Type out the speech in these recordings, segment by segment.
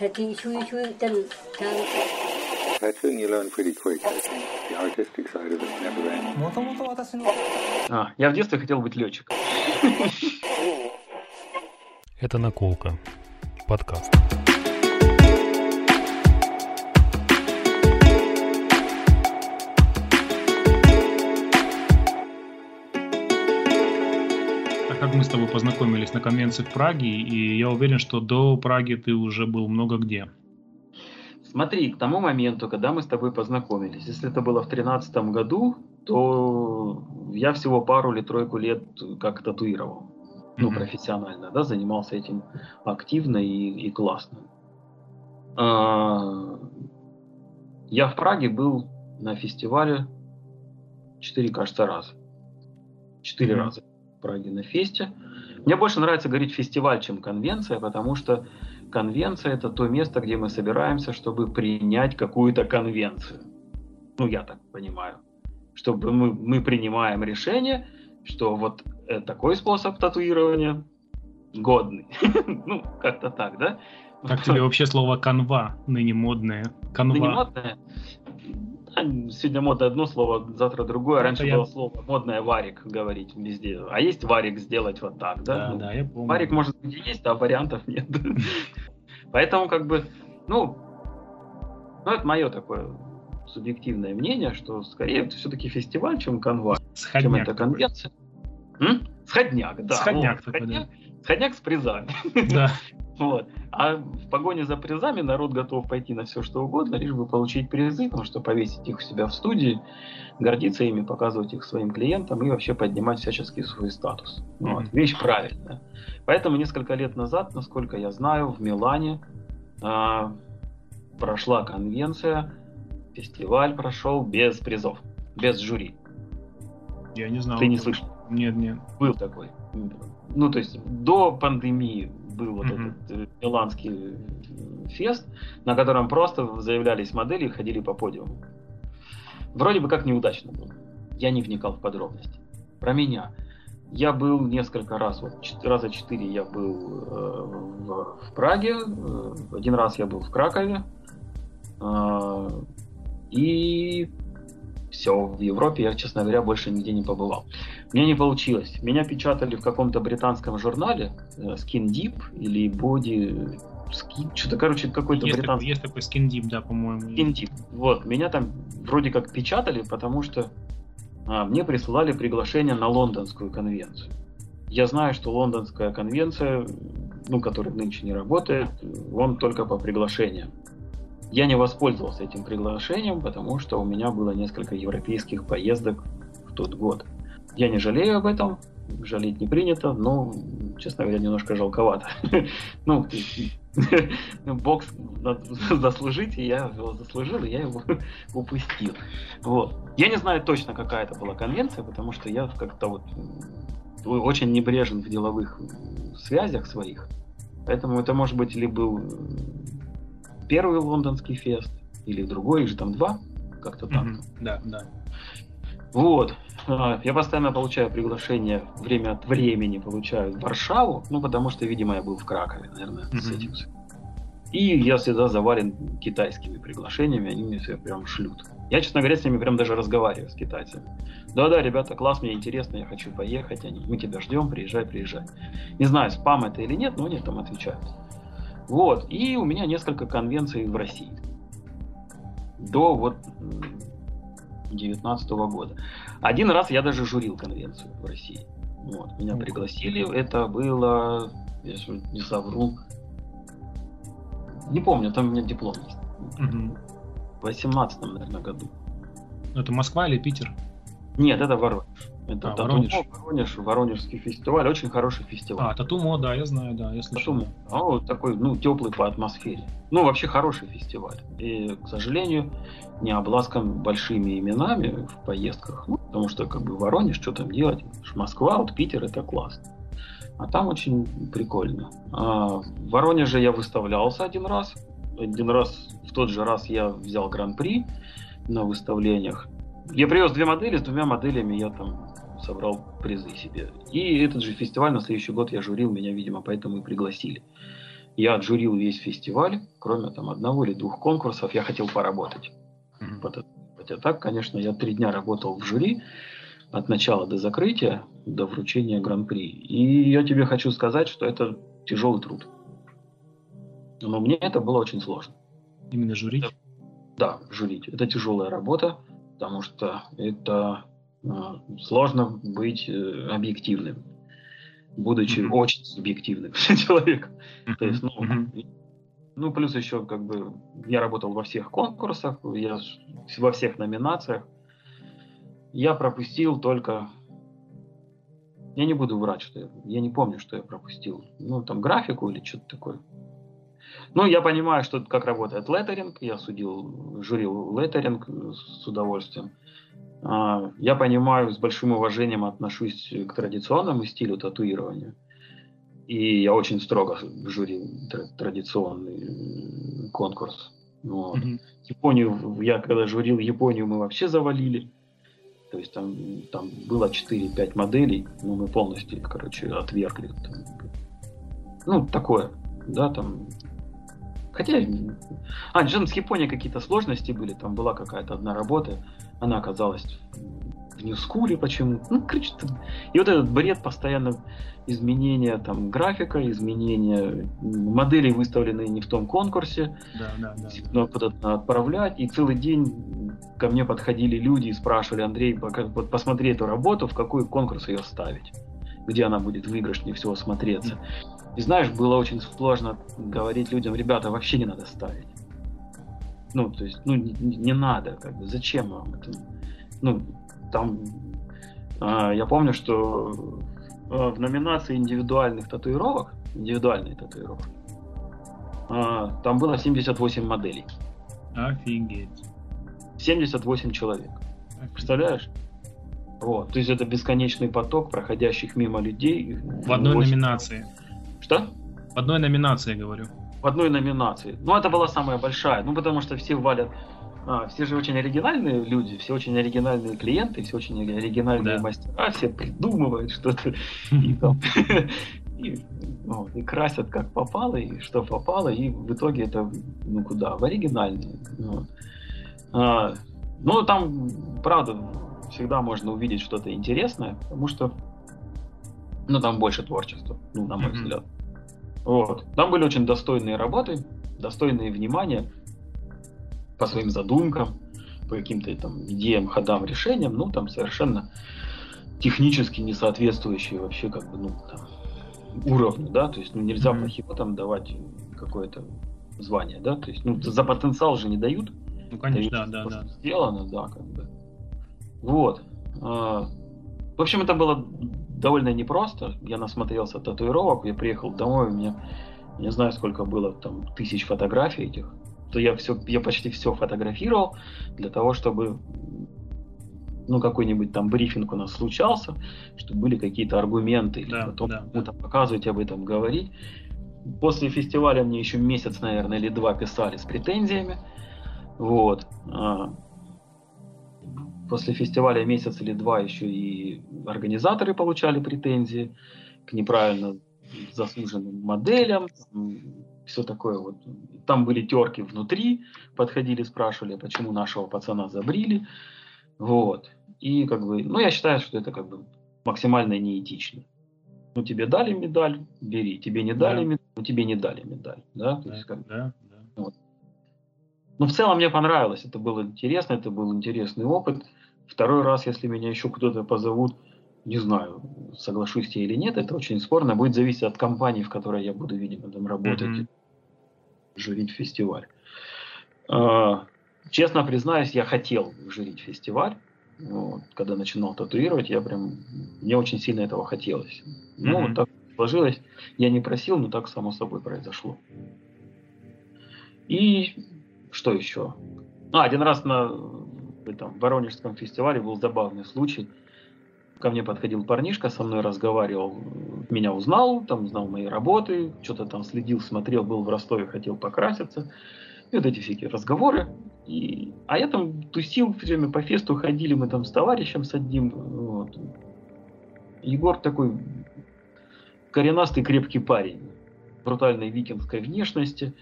Sati Shui Shui Tal Tal. That's when you learn pretty quick. The artistic side of it never ends. А, я в детстве хотел быть летчиком. Это наколка. Подкаст. Как мы с тобой познакомились на конвенции в Праге, и я уверен, что до Праги ты уже был много где. Смотри, к тому моменту, когда мы с тобой познакомились, если это было в тринадцатом году, то я всего пару или тройку лет как татуировал. Ну, Мгм. профессионально, да, занимался этим активно и, и классно. А, Я в Праге был на фестивале четыре, кажется, раза. Четыре Мгм. раза Праге на фесте. Мне больше нравится говорить фестиваль, чем конвенция, потому что конвенция это то место, где мы собираемся, чтобы принять какую-то конвенцию. Ну, я так понимаю. Чтобы мы, мы принимаем решение, что вот э, такой способ татуирования годный. Ну, как-то так, да? Как тебе вообще слово канва, ныне модное? Канва. модное. Сегодня мода одно слово, завтра другое. Раньше я- было слово модное варик говорить везде. А есть варик сделать вот так, да? Да, Ну, да, я помню. Варик, может быть, и есть, а вариантов нет. Поэтому, как бы, ну, ну, это мое такое субъективное мнение, что скорее это все-таки фестиваль, чем конва, чем это конвенция. Сходняк, да. Сходняк вот, такой, да. сходняк, сходняк с призами. Да. Вот. А в погоне за призами народ готов пойти на все, что угодно, лишь бы получить призы, потому что повесить их у себя в студии, гордиться ими, показывать их своим клиентам и вообще поднимать всячески свой статус. Вот. Мгм. Вещь правильная. Поэтому несколько лет назад, насколько я знаю, в Милане а, прошла конвенция, фестиваль прошел без призов, без жюри. Я не знал. Ты не слышал? Нет, нет. Был такой. Ну, то есть до пандемии был вот Мгм. этот э, миланский э, фест, на котором просто заявлялись модели и ходили по подиуму. Вроде бы как неудачно было. Я не вникал в подробности. Про меня. Я был несколько раз, вот чет- раза четыре я был э, в, в Праге, э, один раз я был в Кракове, э, и все, в Европе я, честно говоря, больше нигде не побывал. Мне не получилось. Меня печатали в каком-то британском журнале э, Skin Deep или Body Skin, что-то, короче, какой-то Есть такой, британский есть такой скиндип, да, по-моему. Skin Deep. Вот, меня там вроде как печатали, потому что а, мне присылали приглашение на лондонскую конвенцию. Я знаю, что лондонская конвенция, ну, которая нынче не работает, он только по приглашениям. Я не воспользовался этим приглашением, потому что у меня было несколько европейских поездок в тот год. Я не жалею об этом, жалеть не принято, но, честно говоря, немножко жалковато. Ну, бокс надо заслужить, и я его заслужил, и я его упустил. Вот. Я не знаю точно, какая это была конвенция, потому что я как-то вот очень небрежен в деловых связях своих. Поэтому это может быть м, первый лондонский фест, или другой, их же там два, как-то так. Мгм. Да, да. Вот. А, Я постоянно получаю приглашение, время от времени получаю в Варшаву, ну, потому что, видимо, я был в Кракове, наверное, с Мгм. этим. И я всегда завален китайскими приглашениями, они мне все прям шлют. Я, честно говоря, с ними прям даже разговариваю, с китайцами. Да-да, ребята, класс, мне интересно, я хочу поехать, они, мы тебя ждем, приезжай, приезжай. Не знаю, спам это или нет, но они там отвечают. Вот, и у меня несколько конвенций в России. До вот 2019 года. Один раз я даже журил конвенцию в России. Вот, меня пригласили. Это было, я не совру, не помню, там у меня диплом есть. Мгм. В 18 наверное, году. Это Москва или Питер? Нет, это Воронеж. Это А, Татумо, Воронеж. Воронеж, Воронежский фестиваль, очень хороший фестиваль. А, Татумо, да, я знаю, да, я слышал. Татумо. Вот такой, ну, теплый по атмосфере. Ну, вообще хороший фестиваль. И, к сожалению, не обласкан большими именами в поездках. Ну, потому что, как бы, Воронеж, что там делать? Москва, вот Питер, это классно. А там очень прикольно. А, в Воронеже я выставлялся один раз. Один раз, в тот же раз я взял гран-при на выставлениях. Я привез две модели, с двумя моделями я там собрал призы себе. И этот же фестиваль на следующий год я журил, меня, видимо, поэтому и пригласили. Я отжурил весь фестиваль, кроме там одного или двух конкурсов, я хотел поработать. Вот это- Хотя так, конечно, я три дня работал в жюри, от начала до закрытия, до вручения гран-при. И я тебе хочу сказать, что это тяжелый труд. Но мне это было очень сложно. Именно журить. Да, журить. Это тяжелая работа, потому что это э, сложно быть э, объективным, будучи Мгм. очень субъективным человеком. То есть, ну, ну, плюс еще, как бы, я работал во всех конкурсах, я во всех номинациях. Я пропустил только... Я не буду врать, что я... Я не помню, что я пропустил. Ну, там, графику или что-то такое. Ну, я понимаю, что как работает леттеринг. Я судил, журил леттеринг с удовольствием. А, Я понимаю, с большим уважением отношусь к традиционному стилю татуирования. И я очень строго журил тра- традиционный м, конкурс. Вот. Мгм. Японию, я когда журил Японию, мы вообще завалили. То есть там, там было 4-5 моделей, но мы полностью, короче, отвергли. Ну, такое, да, там. Хотя, а, же с Японией какие-то сложности были, там была какая-то одна работа, она оказалась в Ньюскуле почему Ну, короче, там- и вот этот бред постоянно изменения там графика, изменения моделей, выставленные не в том конкурсе, Да, да, да. но куда-то надо отправлять, и целый день ко мне подходили люди и спрашивали, Андрей, пока- вот посмотри эту работу, в какой конкурс ее ставить, где она будет выигрышнее всего смотреться. И знаешь, было очень сложно говорить людям, ребята, вообще не надо ставить. Ну, то есть, ну, не, не надо, как бы, зачем вам это? Ну, там, а, я помню, что а, в номинации индивидуальных татуировок, индивидуальные татуировки, а, там было 78 моделей. Офигеть. 78 человек. Офигеть. Представляешь? Вот. То есть это бесконечный поток проходящих мимо людей. В одной Восемь- номинации. Что? В одной номинации, говорю. В одной номинации. Ну, это была самая большая. Ну, потому что все валят. а, все же очень оригинальные люди, все очень оригинальные клиенты, все очень оригинальные Да. мастера, все придумывают что-то и, там, и, вот, и красят как попало, и что попало, и в итоге это ну куда? В оригинальные. А, ну, там, правда, всегда можно увидеть что-то интересное, потому что ну, там больше творчества, ну, на мой Мгм. взгляд. Вот. Там были очень достойные работы, достойные внимания по своим задумкам, по каким-то там идеям, ходам, решениям, ну, там совершенно технически не соответствующие вообще как бы, ну, там, уровню, да, то есть, ну, нельзя Мгм. плохим там давать какое-то звание, да, то есть, ну, за потенциал же не дают, Ну, конечно, да, да, да. сделано, да, как бы. Вот. А, В общем, это было довольно непросто. Я насмотрелся татуировок, я приехал домой, у меня не знаю, сколько было там тысяч фотографий этих. То я все, я почти все фотографировал для того, чтобы ну какой-нибудь там брифинг у нас случался, чтобы были какие-то аргументы или Да, потом да, кому-то показывать об этом говорить. После фестиваля мне еще месяц, наверное, или два писали с претензиями. Вот. После фестиваля месяц или два еще и организаторы получали претензии к неправильно заслуженным моделям, все такое вот. Там были терки внутри, подходили, спрашивали, почему нашего пацана забрили. Вот. И как бы, ну я считаю, что это как бы максимально неэтично. Ну тебе дали медаль, бери. Тебе не дали Да. медаль, ну тебе не дали медаль. Да? То Да, есть, как да, да. ну, в целом мне понравилось. Это было интересно, это был интересный опыт. Второй раз, если меня еще кто-то позовут, не знаю, соглашусь я или нет, это очень спорно. Будет зависеть от компании, в которой я буду, видимо, там работать, Мгм. журить фестиваль. А, Честно признаюсь, я хотел журить фестиваль. Вот, когда начинал татуировать, я прям, мне очень сильно этого хотелось. Ну, Мгм. вот так сложилось. Я не просил, но так само собой произошло. И что еще? А, один раз на этом Воронежском фестивале был забавный случай. Ко мне подходил парнишка, со мной разговаривал, меня узнал, там знал мои работы, что-то там следил, смотрел, был в Ростове, хотел покраситься. И вот эти всякие разговоры. И... А я там тусил все время по фесту, ходили мы там с товарищем с одним. Вот. Егор такой коренастый, крепкий парень. брутальной викингской внешности,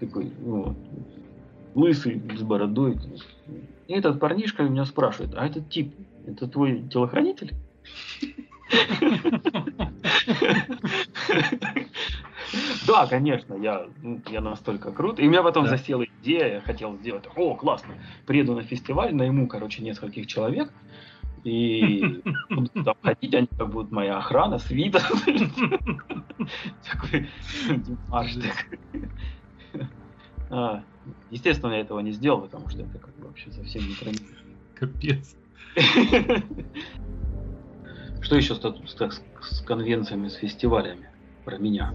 такой, ну, лысый, с бородой. И этот парнишка меня спрашивает, а этот тип, это твой телохранитель? Да, конечно, я, ну, я настолько крут. И у меня потом да. засела идея, я хотел сделать, о, классно, приеду на фестиваль, найму, короче, нескольких человек, и буду там ходить, они как будут моя охрана, свита. Такой Димаш. А, естественно, я этого не сделал, потому что это как бы вообще совсем не про Капец. Что еще с, с, с конвенциями, с фестивалями про меня?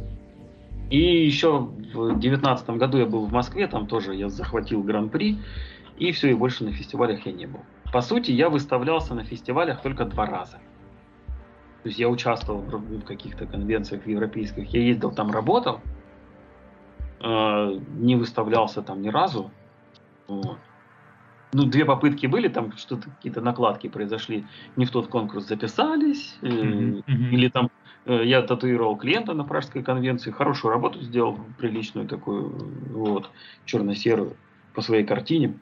И еще в девятнадцатом году я был в Москве, там тоже я захватил гран-при, и все, и больше на фестивалях я не был. По сути, я выставлялся на фестивалях только два раза. То есть я участвовал в каких-то конвенциях европейских, я ездил там, работал, э, не выставлялся там ни разу. Вот. Ну, две попытки были, там что-то какие-то накладки произошли, не в тот конкурс записались, э, mm-hmm. или там э, я татуировал клиента на Пражской конвенции, хорошую работу сделал, приличную такую, вот, черно-серую, по своей картине.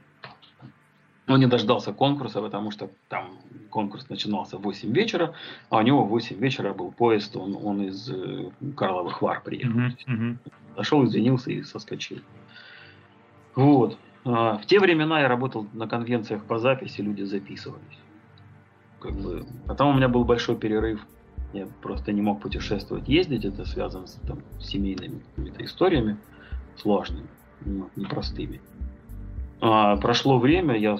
Он не дождался конкурса, потому что там конкурс начинался в 8 вечера, а у него в 8 вечера был поезд, он, он из э, Карловых Вар приехал. Uh-huh, uh-huh. Извинился и соскочил. Вот. А, в те времена я работал на конвенциях по записи, люди записывались. Как бы, потом у меня был большой перерыв. Я просто не мог путешествовать, ездить. Это связано с там, семейными какими-то историями сложными, ну, непростыми. А, прошло время, я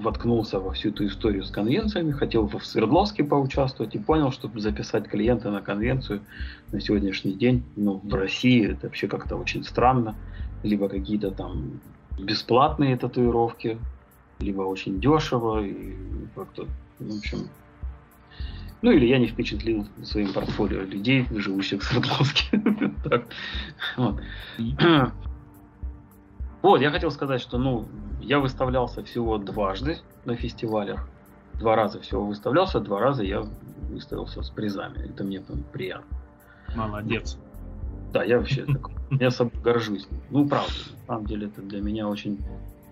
воткнулся во всю эту историю с конвенциями, хотел в Свердловске поучаствовать и понял, что записать клиента на конвенцию на сегодняшний день, ну, в России это вообще как-то очень странно. Либо какие-то там бесплатные татуировки, либо очень дешево, и как-то, в общем, ну или я не впечатлил своим портфолио людей, живущих в Свердловске. вот. я хотел сказать, что ну, я выставлялся всего дважды на фестивалях. Два раза всего выставлялся, два раза я выставился с призами. Это мне там приятно. Молодец. Да, я вообще такой, я собой горжусь. Ну, правда, на самом деле это для меня очень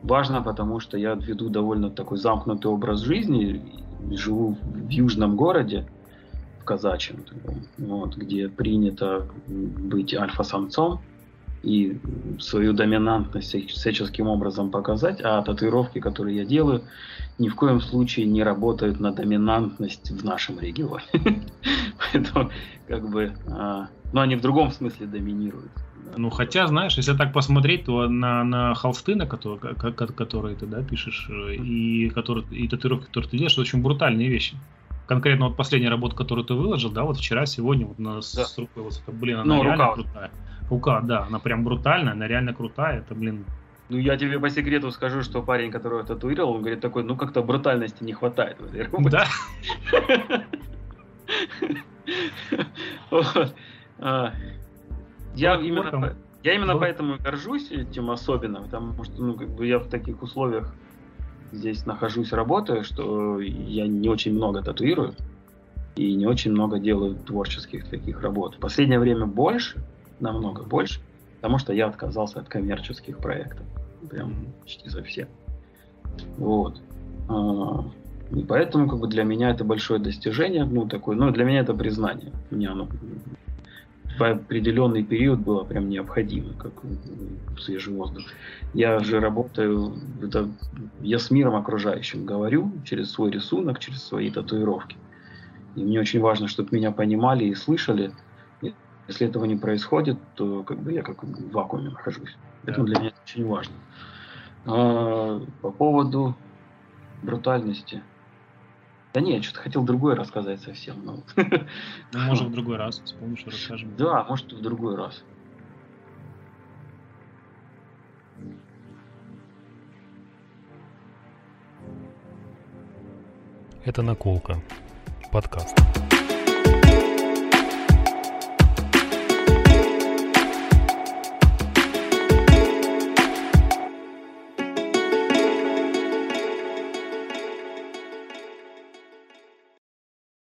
важно, потому что я веду довольно такой замкнутый образ жизни, живу в южном городе, в казачьем, вот, где принято быть альфа-самцом и свою доминантность всяческим образом показать, а татуировки, которые я делаю, ни в коем случае не работают на доминантность в нашем регионе. Поэтому, как бы, а, но они в другом смысле доминируют. Ну, хотя, знаешь, если так посмотреть, то на, на холсты, на которые, которые ты да, пишешь, э, и, которые, и татуировки, которые ты делаешь, это очень брутальные вещи. Конкретно вот последняя работа, которую ты выложил, да, вот вчера, сегодня, вот на, да. с рукой, вот это, блин, она ну, реально рука. крутая. Рука, да, она прям брутальная, она реально крутая, это, блин, ну, я тебе по секрету скажу, что парень, которого татуировал, он говорит такой, ну, как-то брутальности не хватает в этой работе. Да? А, я именно, я именно поэтому горжусь этим особенно, потому что ну, как бы я в таких условиях здесь нахожусь, работаю, что я не очень много татуирую и не очень много делаю творческих таких работ. В последнее время больше, намного больше, потому что я отказался от коммерческих проектов. Прям почти совсем. Вот. А, и поэтому как бы для меня это большое достижение, ну такое, ну для меня это признание. Мне оно в определенный период было прям необходимо, как свежий воздух. Я же работаю, это, я с миром окружающим говорю через свой рисунок, через свои татуировки. И мне очень важно, чтобы меня понимали и слышали. Если этого не происходит, то как бы я как в вакууме нахожусь. Поэтому для меня это очень важно. А, по поводу брутальности. Да нет, что-то хотел другое рассказать совсем. Но... Ну, может, в другой раз вспомнишь, расскажем. Да, может, в другой раз. Это «Наколка». Подкаст.